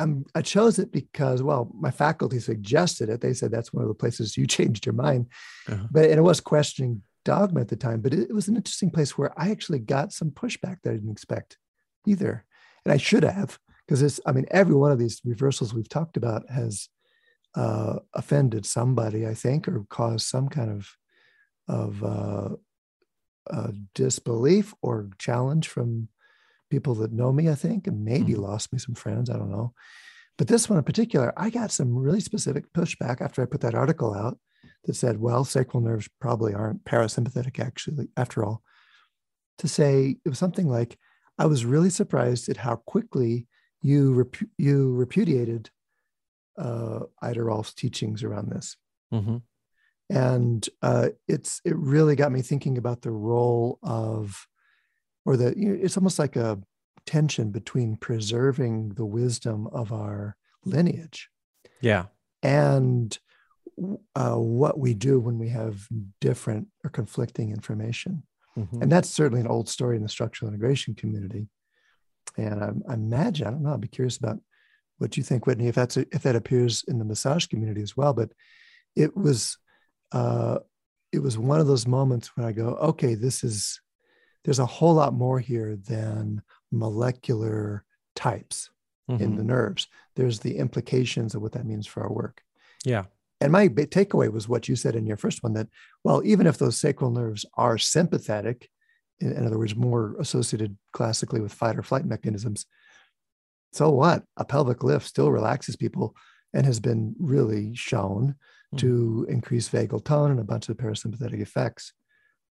I'm, I chose it because, well, my faculty suggested it. They said that's one of the places you changed your mind. Uh-huh. But and it was questioning dogma at the time, but it, was an interesting place where I actually got some pushback that I didn't expect either. And I should have, because it's, I mean, every one of these reversals we've talked about has uh, offended somebody, I think, or caused some kind of, of uh, uh, disbelief or challenge from people that know me, I think, and maybe mm-hmm. lost me some friends. I don't know. But this one in particular, I got some really specific pushback after I put that article out that said, well, sacral nerves probably aren't parasympathetic actually, after all. To say it was something like, I was really surprised at how quickly you repu- you repudiated uh, Ida Rolf's teachings around this. Mm-hmm. And uh, it's it really got me thinking about the role of, or the you know, it's almost like a tension between preserving the wisdom of our lineage, yeah, and uh, what we do when we have different or conflicting information. Mm-hmm. And that's certainly an old story in the structural integration community. And I, I, imagine, I don't know, I'd be curious about what you think, Whitney, if that's a, if that appears in the massage community as well. But it was uh, it was one of those moments when I go, okay, this is there's a whole lot more here than molecular types mm-hmm. in the nerves. There's the implications of what that means for our work. Yeah. And my takeaway was what you said in your first one that, well, even if those sacral nerves are sympathetic, in, in other words, more associated classically with fight or flight mechanisms, so what? A pelvic lift still relaxes people and has been really shown mm. to increase vagal tone and a bunch of parasympathetic effects.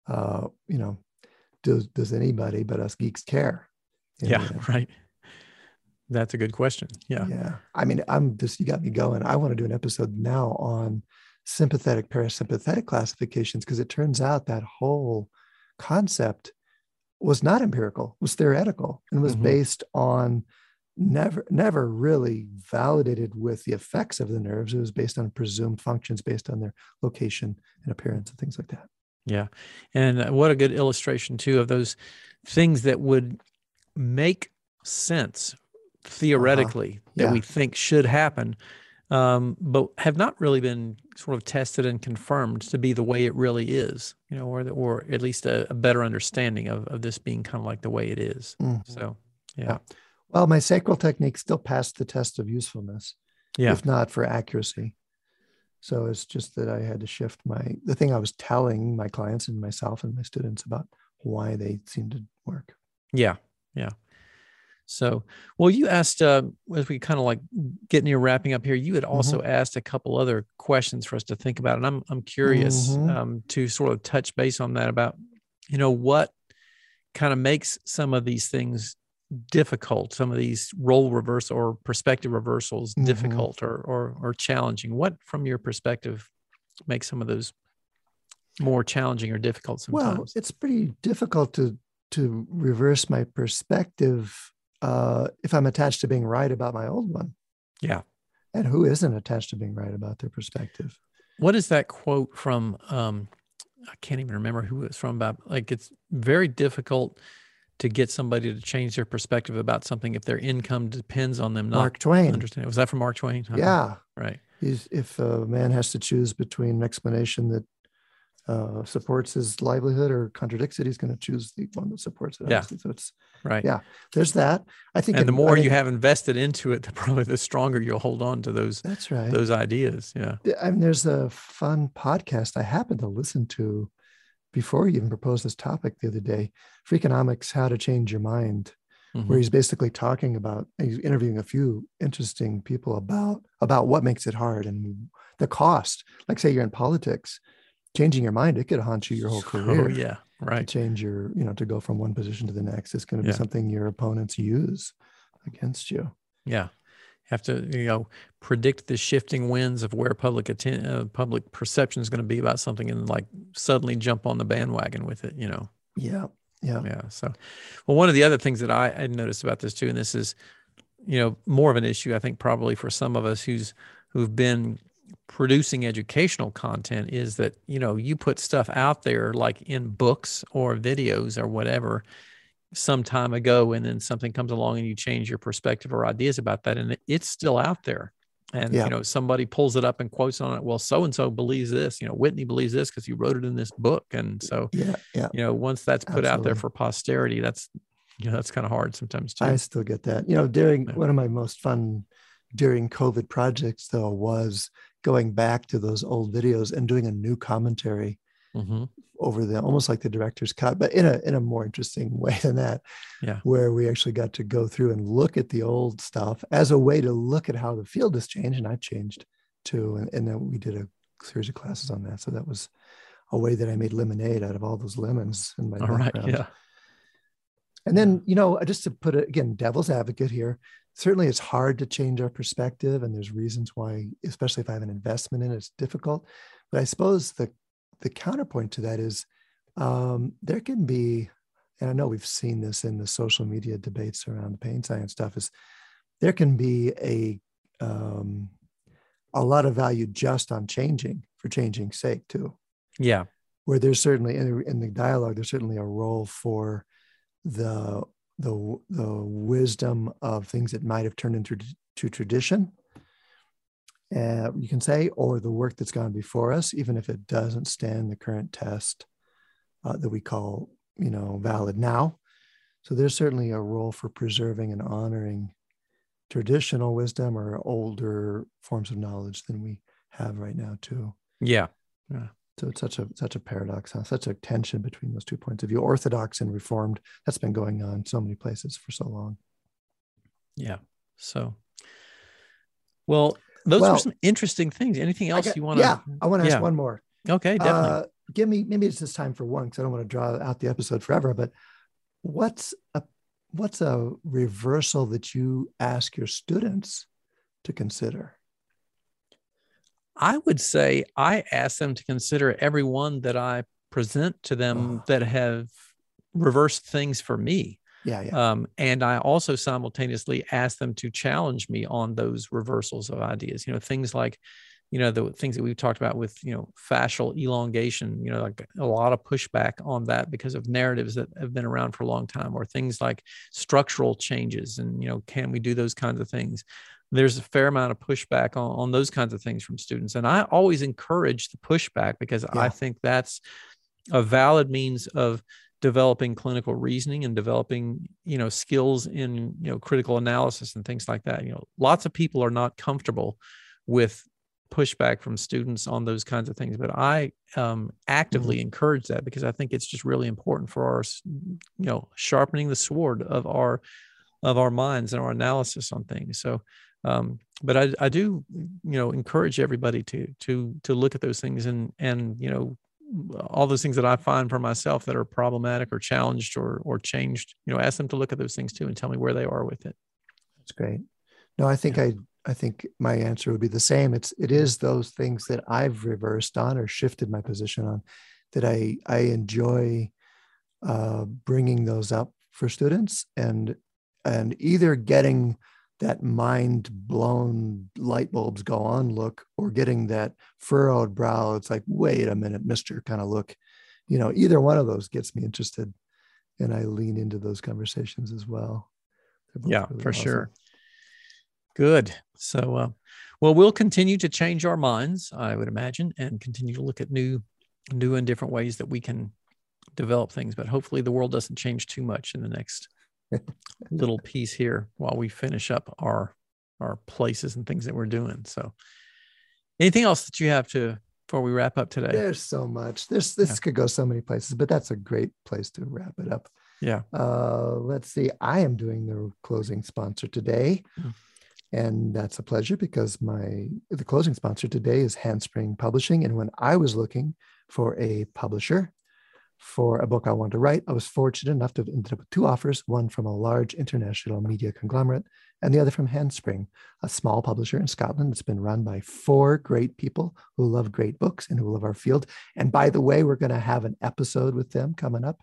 Uh, you know, does does anybody but us geeks care? Yeah, right. That's a good question. Yeah. Yeah. I mean, I'm just, you got me going. I want to do an episode now on sympathetic, parasympathetic classifications because it turns out that whole concept was not empirical, was theoretical, and was mm-hmm. based on never, never really validated with the effects of the nerves. It was based on presumed functions based on their location and appearance and things like that. Yeah. And what a good illustration, too, of those things that would make sense theoretically uh-huh. yeah. that we think should happen, um, but have not really been sort of tested and confirmed to be the way it really is, you know, or or at least a, a better understanding of, of this being kind of like the way it is. Mm-hmm. So, yeah. yeah. Well, my sacral technique still passed the test of usefulness, yeah. if not for accuracy. So it's just that I had to shift my the thing I was telling my clients and myself and my students about why they seem to work. Yeah, yeah. So, well, you asked uh, as we kind of like getting near wrapping up here. You had also mm-hmm. asked a couple other questions for us to think about, and I'm I'm curious mm-hmm. um, to sort of touch base on that about you know what kind of makes some of these things difficult, some of these role reverse or perspective reversals mm-hmm. difficult or, or or challenging. What, from your perspective, makes some of those more challenging or difficult sometimes? Well, it's pretty difficult to to reverse my perspective uh, if I'm attached to being right about my old one. Yeah. And who isn't attached to being right about their perspective? What is that quote from? Um, I can't even remember who it's from. About like it's very difficult to get somebody to change their perspective about something if their income depends on them not Mark Twain. Understand? Was that from Mark Twain? Yeah. Right. He's, if a man has to choose between an explanation that uh, supports his livelihood or contradicts it, he's going to choose the one that supports it. Yeah. So it's right. Yeah. There's that. I think, and the more think, you have invested into it, the probably the stronger you'll hold on to those. That's right. Those ideas. Yeah. I mean, there's a fun podcast I happened to listen to before you even proposed this topic the other day, Freakonomics: How to Change Your Mind, mm-hmm. where he's basically talking about he's interviewing a few interesting people about about what makes it hard and the cost. Like say you're in politics changing your mind, it could haunt you your whole career. Oh, yeah. Right. To change your, you know, to go from one position to the next. It's going to be yeah. something your opponents use against you. Yeah. Have to, you know, predict the shifting winds of where public atten- uh, public perception is going to be about something and like suddenly jump on the bandwagon with it, you know? Yeah. Yeah. Yeah. So, well, one of the other things that I, I noticed about this too, and this is, you know, more of an issue, I think, probably for some of us who's, who've been producing educational content is that you know you put stuff out there like in books or videos or whatever some time ago and then something comes along and you change your perspective or ideas about that and it's still out there and yeah. you know somebody pulls it up and quotes on it well so and so believes this you know whitney believes this because he wrote it in this book and so yeah, yeah. you know once that's put Absolutely. out there for posterity that's you know that's kind of hard sometimes too i still get that you know during yeah. one of my most fun during covid projects though was going back to those old videos and doing a new commentary mm-hmm. over them, almost like the director's cut, but in a in a more interesting way than that. Yeah, where we actually got to go through and look at the old stuff as a way to look at how the field has changed, and I've changed too, and, and then we did a series of classes on that. So that was a way that I made lemonade out of all those lemons in my all background. Right, yeah. And then, you know, just to put it again, devil's advocate here, certainly it's hard to change our perspective. And there's reasons why, especially if I have an investment in it, it's difficult. But I suppose the the counterpoint to that is um, there can be, and I know we've seen this in the social media debates around the pain science stuff, is there can be a um, a lot of value just on changing for changing sake too. Yeah. Where there's certainly in, in the dialogue, there's certainly a role for the the the wisdom of things that might have turned into to tradition. Uh, you can say, or the work that's gone before us, even if it doesn't stand the current test uh, that we call, you know, valid now. So there's certainly a role for preserving and honoring traditional wisdom or older forms of knowledge than we have right now too. Yeah. Yeah. So it's such a such a paradox, huh? such a tension between those two points of view, orthodox and reformed. That's been going on so many places for so long. Yeah. So, well, those well, are some interesting things. Anything else got, you want to? Yeah, I want to ask yeah. one more. Okay, definitely. Uh, give me maybe it's just time for one because I don't want to draw out the episode forever. But what's a what's a reversal that you ask your students to consider? I would say I ask them to consider every one that I present to them oh. that have reversed things for me. Yeah, yeah. Um, and I also simultaneously ask them to challenge me on those reversals of ideas. You know, things like, you know, the things that we've talked about with, you know, fascial elongation, you know, like a lot of pushback on that because of narratives that have been around for a long time, or things like structural changes and, you know, can we do those kinds of things? There's a fair amount of pushback on, on those kinds of things from students. And I always encourage the pushback because yeah. I think that's a valid means of developing clinical reasoning and developing you know skills in you know critical analysis and things like that you know lots of people are not comfortable with pushback from students on those kinds of things but i um, actively mm-hmm. encourage that because i think it's just really important for our you know sharpening the sword of our of our minds and our analysis on things so um, but I, I do you know encourage everybody to to to look at those things and and you know all those things that I find for myself that are problematic or challenged or or changed you know ask them to look at those things too and tell me where they are with it. That's great. No I think yeah. I I think my answer would be the same. It's it is those things that I've reversed on or shifted my position on that I I enjoy uh, bringing those up for students and and either getting that mind blown light bulbs go on look or getting that furrowed brow it's like wait a minute mister kind of look. You know either one of those gets me interested and i lean into those conversations as well. Yeah really for awesome. sure good. So uh, well we'll continue to change our minds i would imagine and continue to look at new new and different ways that we can develop things but hopefully the world doesn't change too much in the next little piece here while we finish up our our places and things that we're doing. So, anything else that you have to before we wrap up today? There's so much. This this yeah. could go so many places, but that's a great place to wrap it up. Yeah. Uh, let's see. I am doing the closing sponsor today. Mm. And that's a pleasure because my the closing sponsor today is Handspring Publishing. And when I was looking for a publisher, for a book I wanted to write. I was fortunate enough to have ended up with two offers one from a large international media conglomerate, and the other from Handspring, a small publisher in Scotland that's been run by four great people who love great books and who love our field. And by the way, we're going to have an episode with them coming up.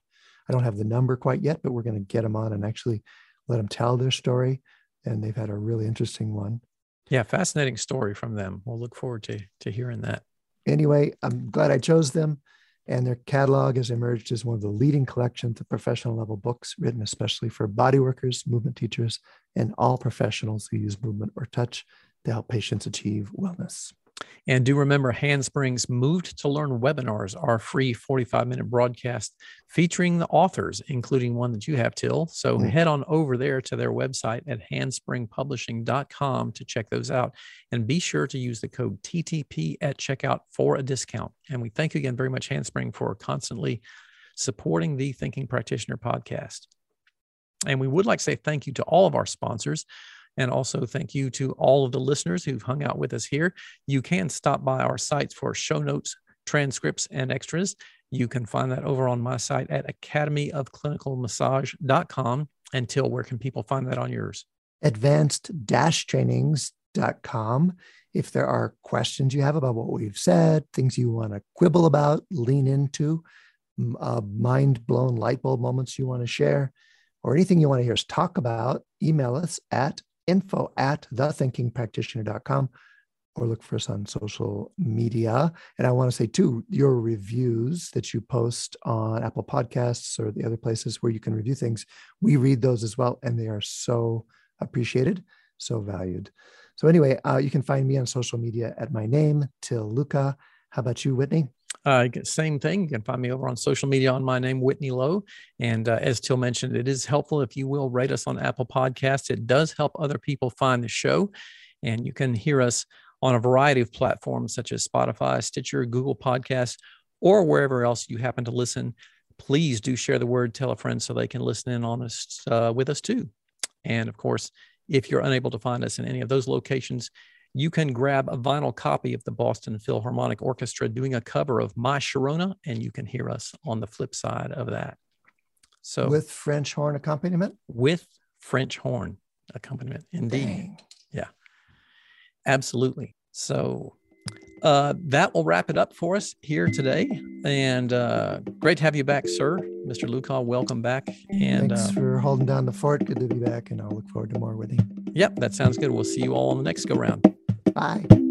I don't have the number quite yet, but we're going to get them on and actually let them tell their story. And they've had a really interesting one. Yeah, fascinating story from them. We'll look forward to, to hearing that. Anyway, I'm glad I chose them and their catalog has emerged as one of the leading collections of professional level books written especially for body workers, movement teachers, and all professionals who use movement or touch to help patients achieve wellness. And do remember Handspring's Moved to Learn webinars are free 45 minute broadcast featuring the authors, including one that you have, Til. So mm-hmm. head on over there to their website at handspringpublishing.com to check those out. And be sure to use the code TTP at checkout for a discount. And we thank you again very much, Handspring, for constantly supporting the Thinking Practitioner podcast. And we would like to say thank you to all of our sponsors. And also, thank you to all of the listeners who've hung out with us here. You can stop by our sites for show notes, transcripts, and extras. You can find that over on my site at academyofclinicalmassage.com. Until where can people find that on yours? Advanced trainings.com. If there are questions you have about what we've said, things you want to quibble about, lean into, uh, mind blown light bulb moments you want to share, or anything you want to hear us talk about, email us at info at thethinkingpractitioner.com or look for us on social media. And I want to say, too, your reviews that you post on Apple Podcasts or the other places where you can review things, we read those as well. And they are so appreciated, so valued. So, anyway, uh, you can find me on social media at my name, Til Luchau. How about you, Whitney? Uh, same thing. You can find me over on social media on my name, Whitney Lowe. And uh, as Til mentioned, it is helpful if you will rate us on Apple Podcasts. It does help other people find the show. And you can hear us on a variety of platforms such as Spotify, Stitcher, Google Podcasts, or wherever else you happen to listen. Please do share the word, tell a friend so they can listen in on us uh, with us too. And of course, if you're unable to find us in any of those locations, you can grab a vinyl copy of the Boston Philharmonic Orchestra doing a cover of My Sharona, and you can hear us on the flip side of that. So, with French horn accompaniment? With French horn accompaniment, indeed. Dang. Yeah, absolutely. So, uh, that will wrap it up for us here today. And uh, great to have you back, sir. Mr. Luchau, welcome back. And thanks uh, for holding down the fort. Good to be back. And I'll look forward to more with you. Yep, that sounds good. We'll see you all on the next go round. Bye.